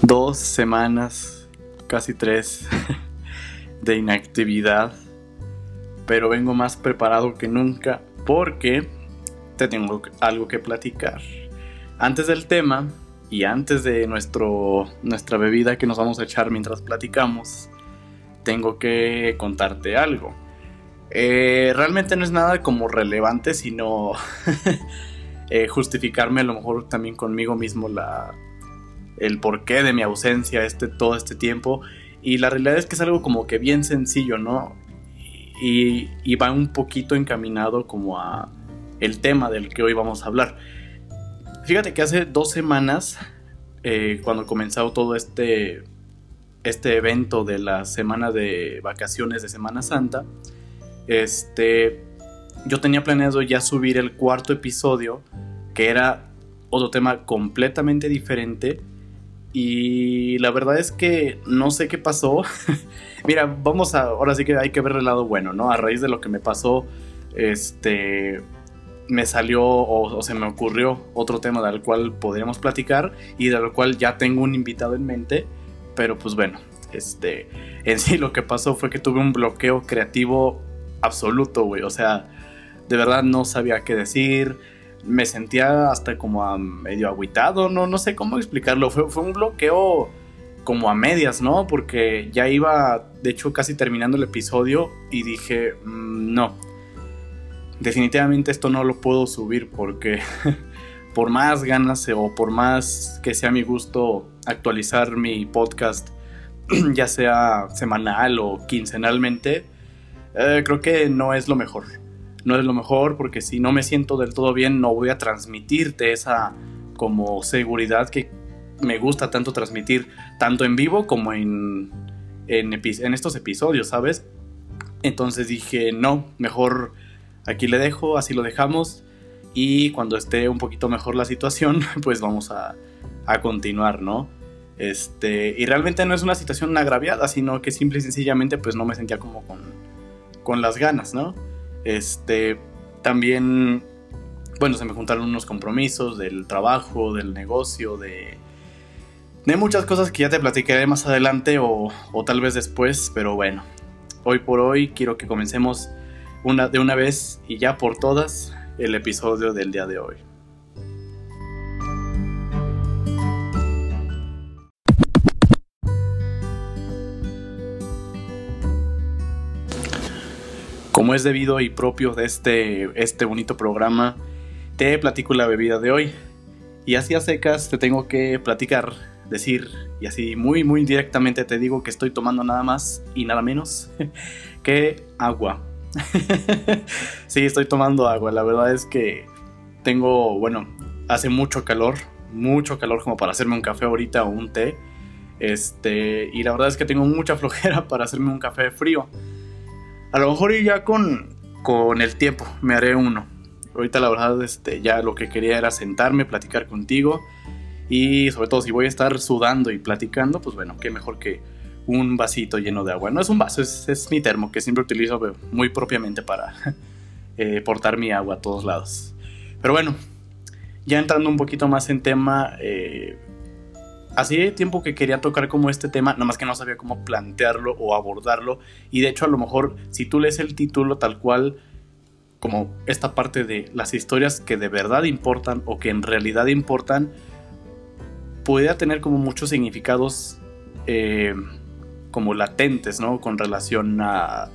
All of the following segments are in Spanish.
Dos semanas, casi tres, de inactividad, pero vengo más preparado que nunca porque te tengo algo que platicar. Antes del tema y antes de nuestro, nuestra bebida que nos vamos a echar mientras platicamos, tengo que contarte algo. Eh, realmente no es nada como relevante, sino eh, justificarme a lo mejor también conmigo mismo la, el porqué de mi ausencia este, todo este tiempo. Y la realidad es que es algo como que bien sencillo, ¿no? Y, y, va un poquito encaminado como a el tema del que hoy vamos a hablar. Fíjate que hace dos semanas, eh, cuando comenzó todo este, este evento de la semana de vacaciones de Semana Santa, este, yo tenía planeado ya subir el cuarto episodio, que era otro tema completamente diferente y la verdad es que no sé qué pasó. Mira, vamos a. Ahora sí que hay que ver el lado bueno, ¿no? A raíz de lo que me pasó, este. Me salió o, se me ocurrió otro tema del cual podríamos platicar y del cual ya tengo un invitado en mente. Pero pues bueno, este. En sí lo que pasó fue que tuve un bloqueo creativo absoluto, güey. O sea, de verdad no sabía qué decir me sentía hasta como medio aguitado, no, no sé cómo explicarlo. Fue, fue un bloqueo como a medias, ¿no? Porque ya iba, de hecho, casi terminando el episodio y dije, mm, no, definitivamente esto no lo puedo subir porque por más ganas o por más que sea mi gusto actualizar mi podcast, ya sea semanal o quincenalmente, eh, creo que no es lo mejor no es lo mejor porque si no me siento del todo bien no voy a transmitirte esa como seguridad que me gusta tanto transmitir tanto en vivo como en, en, en estos episodios, ¿sabes? Entonces dije, no, mejor aquí le dejo, así lo dejamos y cuando esté un poquito mejor la situación, pues vamos a, a continuar, ¿no? Este, y realmente no es una situación agraviada, sino que simple y sencillamente pues no me sentía como con, con las ganas, ¿no? Este, también, bueno, se me juntaron unos compromisos del trabajo, del negocio, de, de muchas cosas que ya te platicaré más adelante o, o tal vez después, pero bueno, hoy por hoy quiero que comencemos una, de una vez y ya por todas el episodio del día de hoy. Como es debido y propio de este, este bonito programa, te platico la bebida de hoy. Y así a secas te tengo que platicar, decir, y así muy, muy directamente te digo que estoy tomando nada más y nada menos que agua. sí, estoy tomando agua. La verdad es que tengo, bueno, hace mucho calor, mucho calor como para hacerme un café ahorita o un té. Este, y la verdad es que tengo mucha flojera para hacerme un café frío. A lo mejor ya con, con el tiempo me haré uno. Ahorita la verdad este, ya lo que quería era sentarme, platicar contigo. Y sobre todo si voy a estar sudando y platicando, pues bueno, qué mejor que un vasito lleno de agua. No es un vaso, es, mi termo que siempre utilizo muy propiamente para eh, portar mi agua a todos lados. Pero bueno, ya entrando un poquito más en tema, eh, Hacía tiempo que quería tocar como este tema, nada más que no sabía cómo plantearlo o abordarlo. Y de hecho, a lo mejor, si tú lees el título tal cual, como esta parte de las historias que de verdad importan o que en realidad importan, pudiera tener como muchos significados eh, como latentes, ¿no? Con relación a,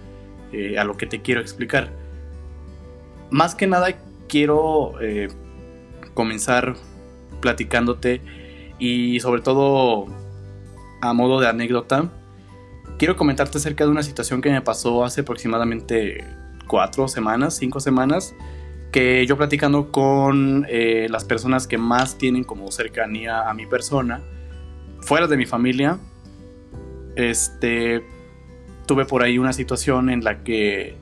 eh, a, lo que te quiero explicar. Más que nada, quiero eh, comenzar platicándote y sobre todo a modo de anécdota, quiero comentarte acerca de una situación que me pasó hace aproximadamente cuatro semanas, cinco semanas, que yo platicando con eh, las personas que más tienen como cercanía a mi persona, fuera de mi familia, este, tuve por ahí una situación en la que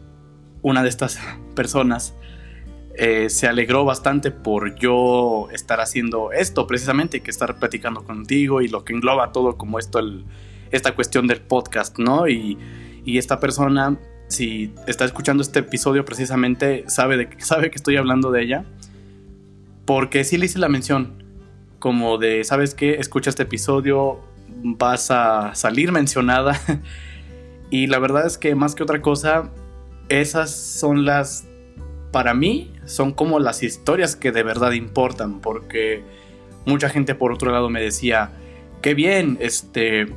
una de estas personas eh, se alegró bastante por yo estar haciendo esto precisamente, que estar platicando contigo y lo que engloba todo como esto, el, esta cuestión del podcast, ¿no? Y, y esta persona, si está escuchando este episodio precisamente, sabe, de, sabe que estoy hablando de ella, porque sí le hice la mención, como de, ¿sabes qué? Escucha este episodio, vas a salir mencionada. y la verdad es que más que otra cosa, esas son las, para mí, son como las historias que de verdad importan, porque mucha gente por otro lado me decía, qué bien, este,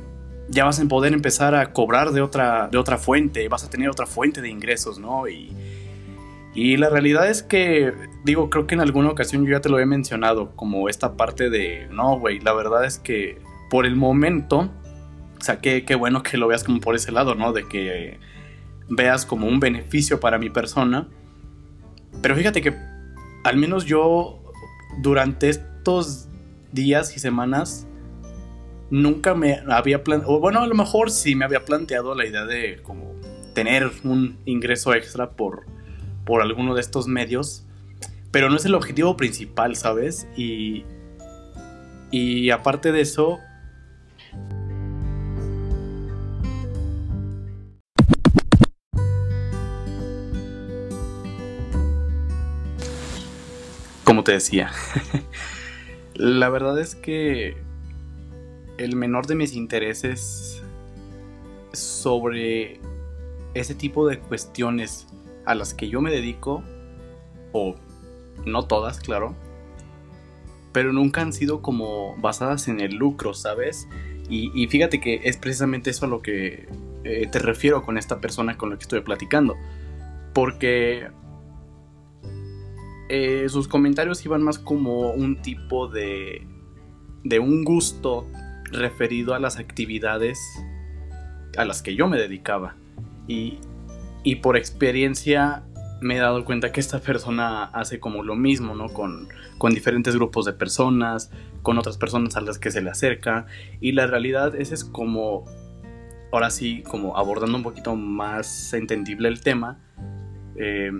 ya vas a poder empezar a cobrar de otra, de otra fuente, vas a tener otra fuente de ingresos, ¿no? Y, y la realidad es que, digo, creo que en alguna ocasión yo ya te lo he mencionado, como esta parte de, no, güey, la verdad es que por el momento, o sea, qué, bueno que lo veas como por ese lado, ¿no? De que veas como un beneficio para mi persona. Pero fíjate que al menos yo durante estos días y semanas nunca me había planteado, bueno, a lo mejor sí me había planteado la idea de como tener un ingreso extra por por alguno de estos medios, pero no es el objetivo principal, ¿sabes? Y, y aparte de eso... Te decía, la verdad es que el menor de mis intereses sobre ese tipo de cuestiones a las que yo me dedico, o no todas, claro, pero nunca han sido como basadas en el lucro, ¿sabes? Y, fíjate que es precisamente eso a lo que eh, te refiero con esta persona con la que estoy platicando. Porque eh, sus comentarios iban más como un tipo de, de un gusto referido a las actividades a las que yo me dedicaba. Y, y por experiencia me he dado cuenta que esta persona hace como lo mismo, ¿no? Con, con, diferentes grupos de personas, con otras personas a las que se le acerca. Y la realidad ese es como, ahora sí, como abordando un poquito más entendible el tema, eh,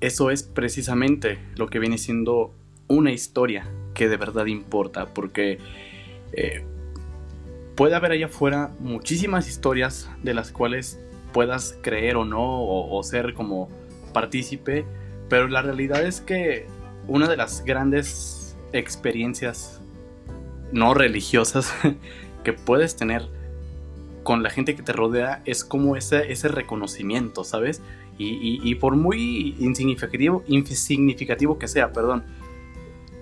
eso es precisamente lo que viene siendo una historia que de verdad importa, porque eh, puede haber allá afuera muchísimas historias de las cuales puedas creer o no, o, ser como partícipe, pero la realidad es que una de las grandes experiencias no religiosas que puedes tener con la gente que te rodea es como ese, ese reconocimiento, ¿sabes? Y, por muy insignificativo, insignificativo que sea, perdón,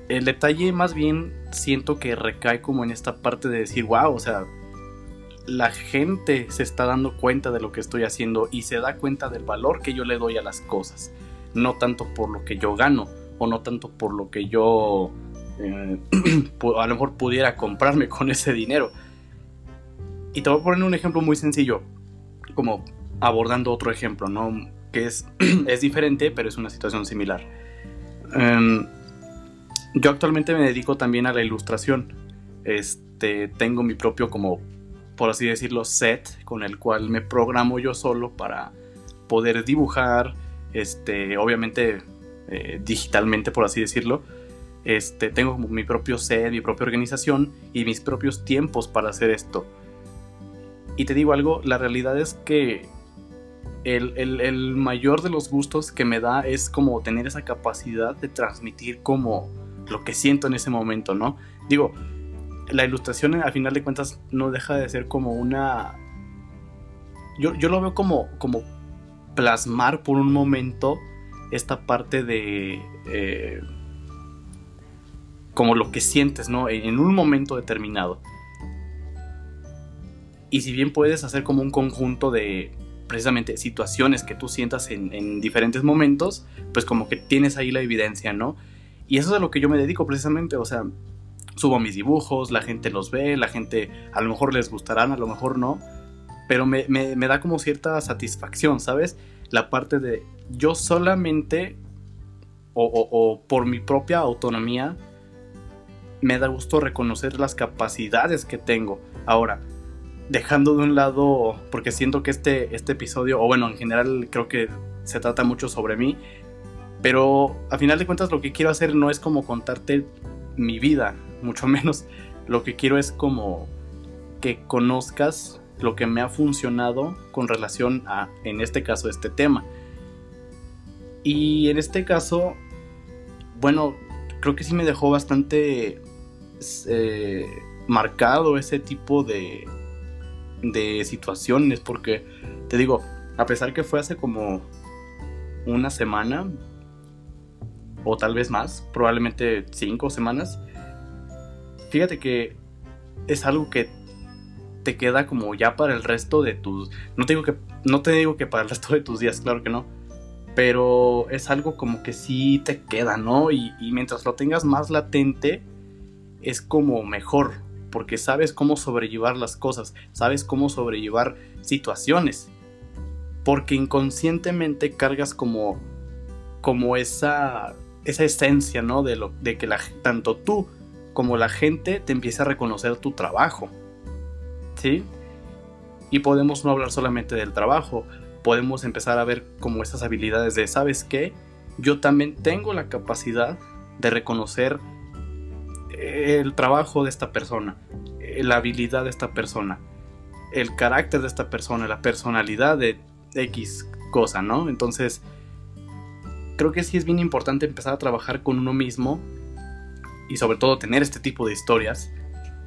el detalle más bien siento que recae como en esta parte de decir, wow, o sea, la gente se está dando cuenta de lo que estoy haciendo y se da cuenta del valor que yo le doy a las cosas. No tanto por lo que yo gano o no tanto por lo que yo eh, a lo mejor pudiera comprarme con ese dinero. Y te voy a poner un ejemplo muy sencillo, como abordando otro ejemplo, ¿no? Que es, es diferente, pero es una situación similar. Em, yo actualmente me dedico también a la ilustración. Este, tengo mi propio como por así decirlo, set con el cual me programo yo solo para poder dibujar, este, obviamente eh, digitalmente, por así decirlo. Este, tengo mi propio set, mi propia organización y mis propios tiempos para hacer esto. Y te digo algo, la realidad es que el, el, mayor de los gustos que me da es como tener esa capacidad de transmitir como lo que siento en ese momento, ¿no? Digo, la ilustración a final de cuentas no deja de ser como una... Yo, lo veo como, como plasmar por un momento esta parte de... Eh, como lo que sientes, ¿no? En un momento determinado. Y si bien puedes hacer como un conjunto de precisamente situaciones que tú sientas en, en, diferentes momentos, pues como que tienes ahí la evidencia, ¿no? Y eso es a lo que yo me dedico precisamente, o sea, subo mis dibujos, la gente los ve, la gente a lo mejor les gustarán, a lo mejor no, pero me, da como cierta satisfacción, ¿sabes? La parte de yo solamente o, por mi propia autonomía me da gusto reconocer las capacidades que tengo. Ahora, dejando de un lado, porque siento que este, este episodio, o bueno, en general creo que se trata mucho sobre mí, pero a final de cuentas lo que quiero hacer no es como contarte mi vida, mucho menos. Lo que quiero es como que conozcas lo que me ha funcionado con relación a, en este caso, este tema. Y en este caso, bueno, creo que sí me dejó bastante eh, marcado ese tipo de, de situaciones, porque te digo, a pesar que fue hace como una semana, o tal vez más, probablemente cinco semanas, fíjate que es algo que te queda como ya para el resto de tus... No te digo que, no te digo que para el resto de tus días, claro que no. Pero es algo como que sí te queda, ¿no? Y, y mientras lo tengas más latente, es como mejor. Porque sabes cómo sobrellevar las cosas, sabes cómo sobrellevar situaciones. Porque inconscientemente cargas como, como esa, esa esencia, ¿no? De, lo, de que la, tanto tú como la gente te empieza a reconocer tu trabajo. ¿Sí? Y podemos no hablar solamente del trabajo, podemos empezar a ver como estas habilidades de, ¿sabes qué? Yo también tengo la capacidad de reconocer el trabajo de esta persona, la habilidad de esta persona, el carácter de esta persona, la personalidad de X cosa, ¿no? Entonces, creo que sí es bien importante empezar a trabajar con uno mismo y sobre todo tener este tipo de historias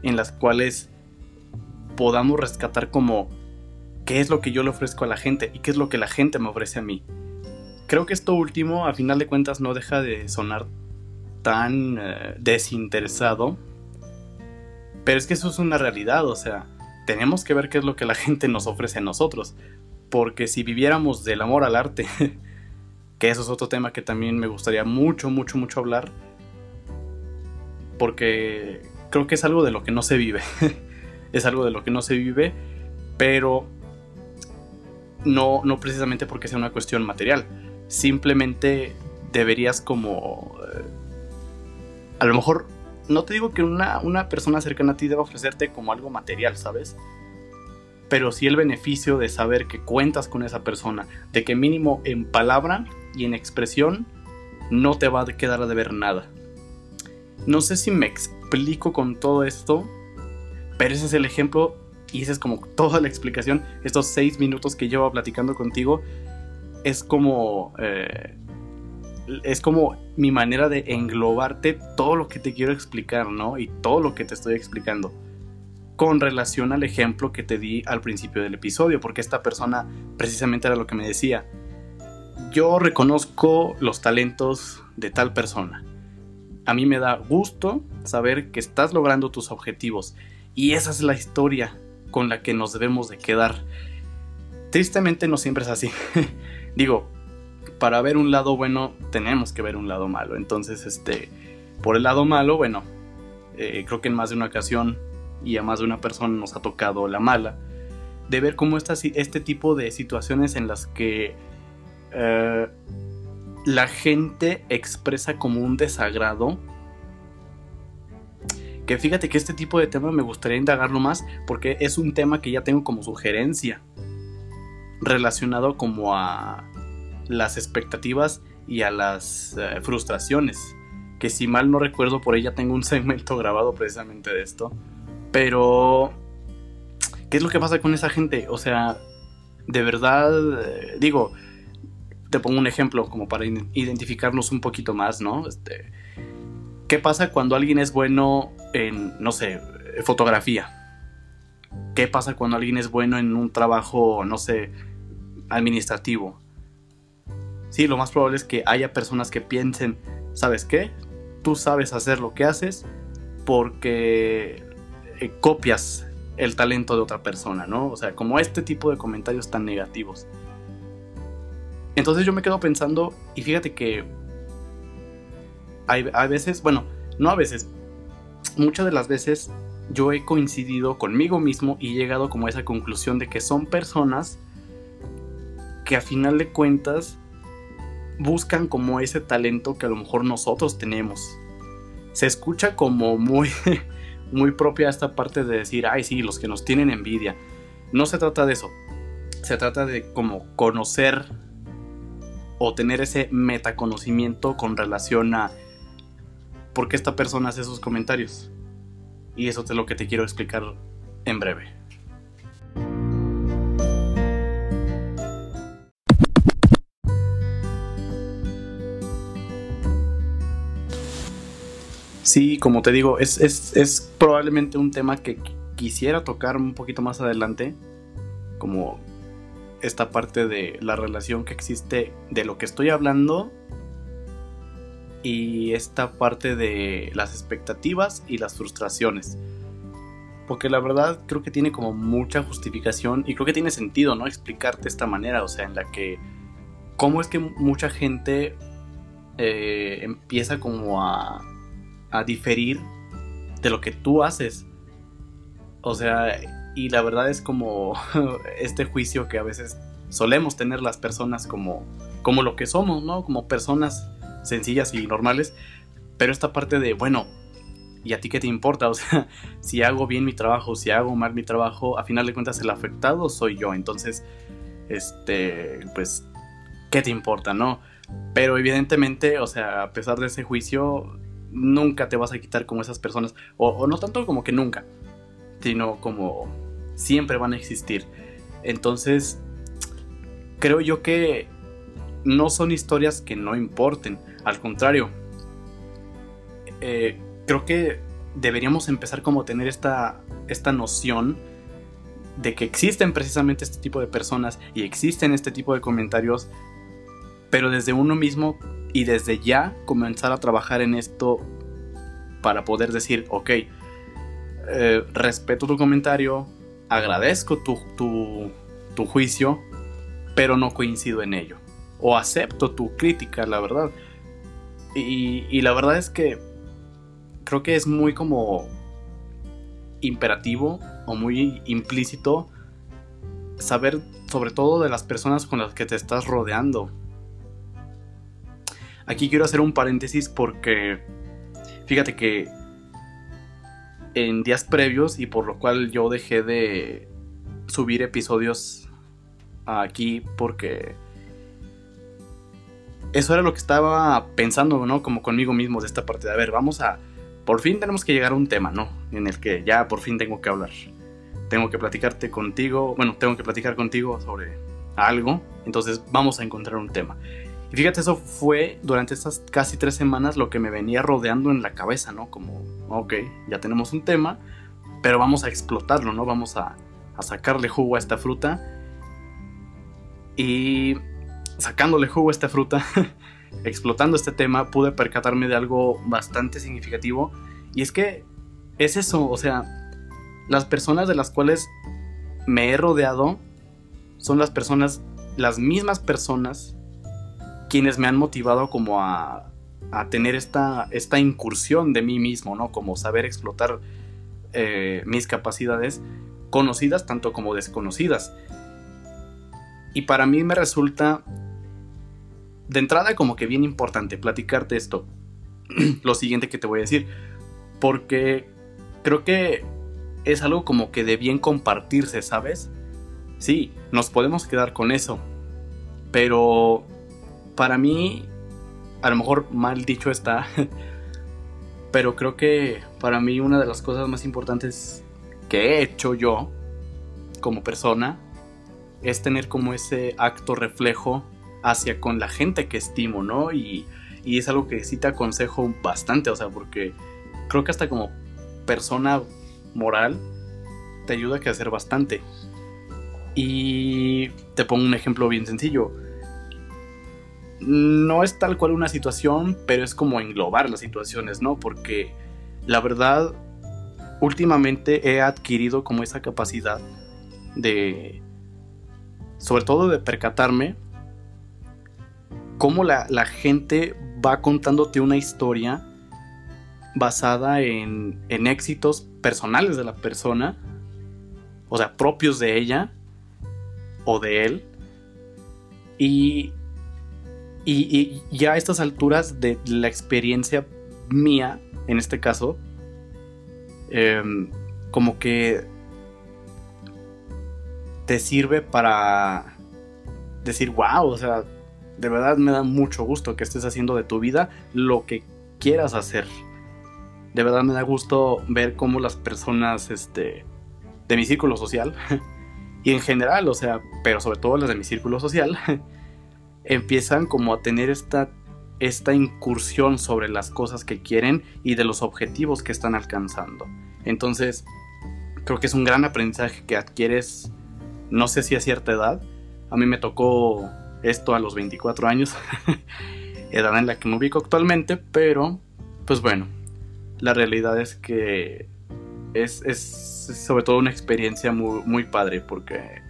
en las cuales podamos rescatar como qué es lo que yo le ofrezco a la gente y qué es lo que la gente me ofrece a mí. Creo que esto último, a final de cuentas, no deja de sonar tan eh, desinteresado, pero es que eso es una realidad, o sea, tenemos que ver qué es lo que la gente nos ofrece a nosotros, porque si viviéramos del amor al arte, que eso es otro tema que también me gustaría mucho, mucho, mucho hablar, porque creo que es algo de lo que no se vive. es algo de lo que no se vive, pero no, no precisamente porque sea una cuestión material. Simplemente deberías como... A lo mejor, no te digo que una, una persona cercana a ti deba ofrecerte como algo material, ¿sabes? Pero sí el beneficio de saber que cuentas con esa persona, de que mínimo en palabra y en expresión no te va a quedar a deber nada. No sé si me explico con todo esto, pero ese es el ejemplo y esa es como toda la explicación. Estos seis minutos que llevo platicando contigo es como... Eh, es como mi manera de englobarte todo lo que te quiero explicar, ¿no? Y todo lo que te estoy explicando. Con relación al ejemplo que te di al principio del episodio, porque esta persona precisamente era lo que me decía. Yo reconozco los talentos de tal persona a mí me da gusto saber que estás logrando tus objetivos y esa es la historia con la que nos debemos de quedar. Tristemente no siempre es así. Digo, para ver un lado bueno tenemos que ver un lado malo. Entonces, este, por el lado malo, bueno, eh, creo que en más de una ocasión y a más de una persona nos ha tocado la mala de ver cómo este tipo de situaciones en las que eh, la gente expresa como un desagrado. Que fíjate que este tipo de tema me gustaría indagarlo más porque es un tema que ya tengo como sugerencia relacionado como a las expectativas y a las eh, frustraciones. Que si mal no recuerdo por ella tengo un segmento grabado precisamente de esto. Pero... ¿Qué es lo que pasa con esa gente? O sea, de verdad, eh, digo, te pongo un ejemplo como para identificarnos un poquito más, ¿no? Este, ¿Qué pasa cuando alguien es bueno en, no sé, fotografía? ¿Qué pasa cuando alguien es bueno en un trabajo, no sé, administrativo? Sí, lo más probable es que haya personas que piensen, ¿sabes qué? Tú sabes hacer lo que haces porque eh, copias el talento de otra persona, ¿no? O sea, como este tipo de comentarios tan negativos. Entonces yo me quedo pensando, y fíjate que hay, a veces, bueno, no a veces, muchas de las veces yo he coincidido conmigo mismo y he llegado como a esa conclusión de que son personas que a final de cuentas buscan como ese talento que a lo mejor nosotros tenemos. Se escucha como muy, muy propia esta parte de decir, ay sí, los que nos tienen envidia. No se trata de eso. Se trata de como conocer o tener ese metaconocimiento con relación a por qué esta persona hace esos comentarios. Y eso es lo que te quiero explicar en breve. Sí, como te digo, es, es, probablemente un tema que quisiera tocar un poquito más adelante, como esta parte de la relación que existe de lo que estoy hablando y esta parte de las expectativas y las frustraciones. Porque la verdad creo que tiene como mucha justificación y creo que tiene sentido, ¿no? Explicarte esta manera, o sea, en la que cómo es que mucha gente eh, empieza como a a diferir de lo que tú haces. O sea, y la verdad es como este juicio que a veces solemos tener las personas como, como lo que somos, ¿no? Como personas sencillas y normales. Pero esta parte de, bueno, ¿y a ti qué te importa? O sea, si hago bien mi trabajo, si hago mal mi trabajo, a final de cuentas el afectado soy yo. Entonces, este, pues, ¿qué te importa, no? Pero evidentemente, o sea, a pesar de ese juicio, nunca te vas a quitar como esas personas, o, no tanto como que nunca, sino como siempre van a existir. Entonces, creo yo que no son historias que no importen, al contrario, eh, creo que deberíamos empezar como a tener esta, esta noción de que existen precisamente este tipo de personas y existen este tipo de comentarios, pero desde uno mismo y desde ya comenzar a trabajar en esto para poder decir, ok, eh, respeto tu comentario, agradezco tu, tu, juicio, pero no coincido en ello. O acepto tu crítica, la verdad. Y, y, la verdad es que creo que es muy como imperativo o muy implícito saber sobre todo de las personas con las que te estás rodeando. Aquí quiero hacer un paréntesis porque fíjate que en días previos y por lo cual yo dejé de subir episodios aquí porque eso era lo que estaba pensando, ¿no? Como conmigo mismo de esta parte de, a ver, vamos a, por fin tenemos que llegar a un tema, ¿no? En el que ya por fin tengo que hablar. Tengo que platicarte contigo, bueno, tengo que platicar contigo sobre algo, entonces vamos a encontrar un tema. Y fíjate, eso fue durante estas casi tres semanas lo que me venía rodeando en la cabeza, ¿no? Como, ok, ya tenemos un tema, pero vamos a explotarlo, ¿no? Vamos a, sacarle jugo a esta fruta. Y sacándole jugo a esta fruta, explotando este tema, pude percatarme de algo bastante significativo. Y es que es eso, o sea, las personas de las cuales me he rodeado son las personas, las mismas personas quienes me han motivado como a, tener esta, esta incursión de mí mismo, ¿no? Como saber explotar eh, mis capacidades, conocidas tanto como desconocidas. Y para mí me resulta de entrada como que bien importante platicarte esto, lo siguiente que te voy a decir, porque creo que es algo como que de bien compartirse, ¿sabes? Sí, nos podemos quedar con eso, pero para mí, a lo mejor mal dicho está, pero creo que para mí una de las cosas más importantes que he hecho yo como persona es tener como ese acto reflejo hacia con la gente que estimo, ¿no? Y, y es algo que sí te aconsejo bastante, o sea, porque creo que hasta como persona moral te ayuda a crecer bastante. Y te pongo un ejemplo bien sencillo no es tal cual una situación, pero es como englobar las situaciones, ¿no? Porque la verdad, últimamente he adquirido como esa capacidad de, sobre todo de percatarme, cómo la, gente va contándote una historia basada en, en éxitos personales de la persona, o sea, propios de ella o de él. Y y, ya a estas alturas de la experiencia mía, en este caso, em, como que te sirve para decir, wow, o sea, de verdad me da mucho gusto que estés haciendo de tu vida lo que quieras hacer. De verdad me da gusto ver cómo las personas, este, de mi círculo social, y en general, o sea, pero sobre todo las de mi círculo social, empiezan como a tener esta, esta incursión sobre las cosas que quieren y de los objetivos que están alcanzando. Entonces, creo que es un gran aprendizaje que adquieres, no sé si a cierta edad, a mí me tocó esto a los 24 años, edad en la que me ubico actualmente, pero pues bueno, la realidad es que es, sobre todo una experiencia muy, muy padre porque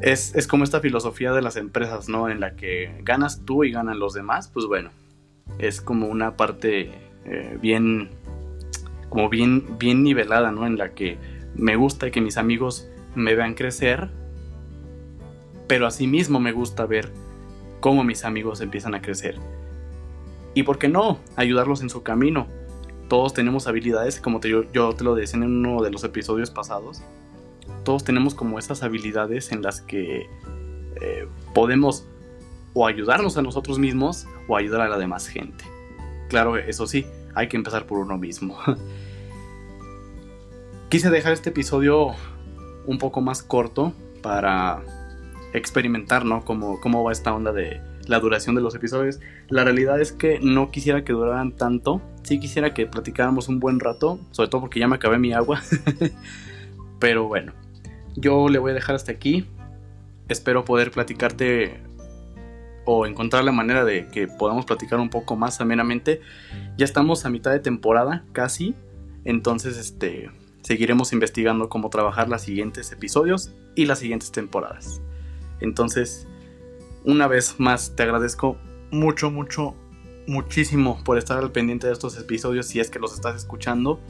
es, como esta filosofía de las empresas, ¿no? En la que ganas tú y ganan los demás, pues bueno, es como una parte eh, bien, como bien, bien nivelada, ¿no? En la que me gusta que mis amigos me vean crecer, pero asimismo me gusta ver cómo mis amigos empiezan a crecer. Y por qué no, ayudarlos en su camino. Todos tenemos habilidades, como te, yo, te lo decía en uno de los episodios pasados. Todos tenemos como esas habilidades en las que eh, podemos o ayudarnos a nosotros mismos o ayudar a la demás gente. Claro, eso sí, hay que empezar por uno mismo. Quise dejar este episodio un poco más corto para experimentar, ¿no? Cómo, cómo va esta onda de la duración de los episodios. La realidad es que no quisiera que duraran tanto. Sí quisiera que platicáramos un buen rato, sobre todo porque ya me acabé mi agua. Pero bueno, yo le voy a dejar hasta aquí. Espero poder platicarte o encontrar la manera de que podamos platicar un poco más amenamente. Ya estamos a mitad de temporada, casi. Entonces, este, seguiremos investigando cómo trabajar los siguientes episodios y las siguientes temporadas. Entonces, una vez más te agradezco mucho, mucho, muchísimo por estar al pendiente de estos episodios si es que los estás escuchando.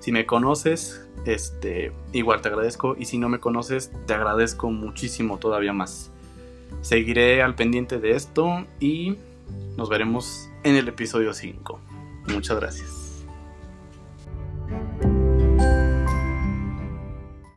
Si me conoces, este, igual te agradezco. Y si no me conoces, te agradezco muchísimo todavía más. Seguiré al pendiente de esto y nos veremos en el episodio 5. Muchas gracias.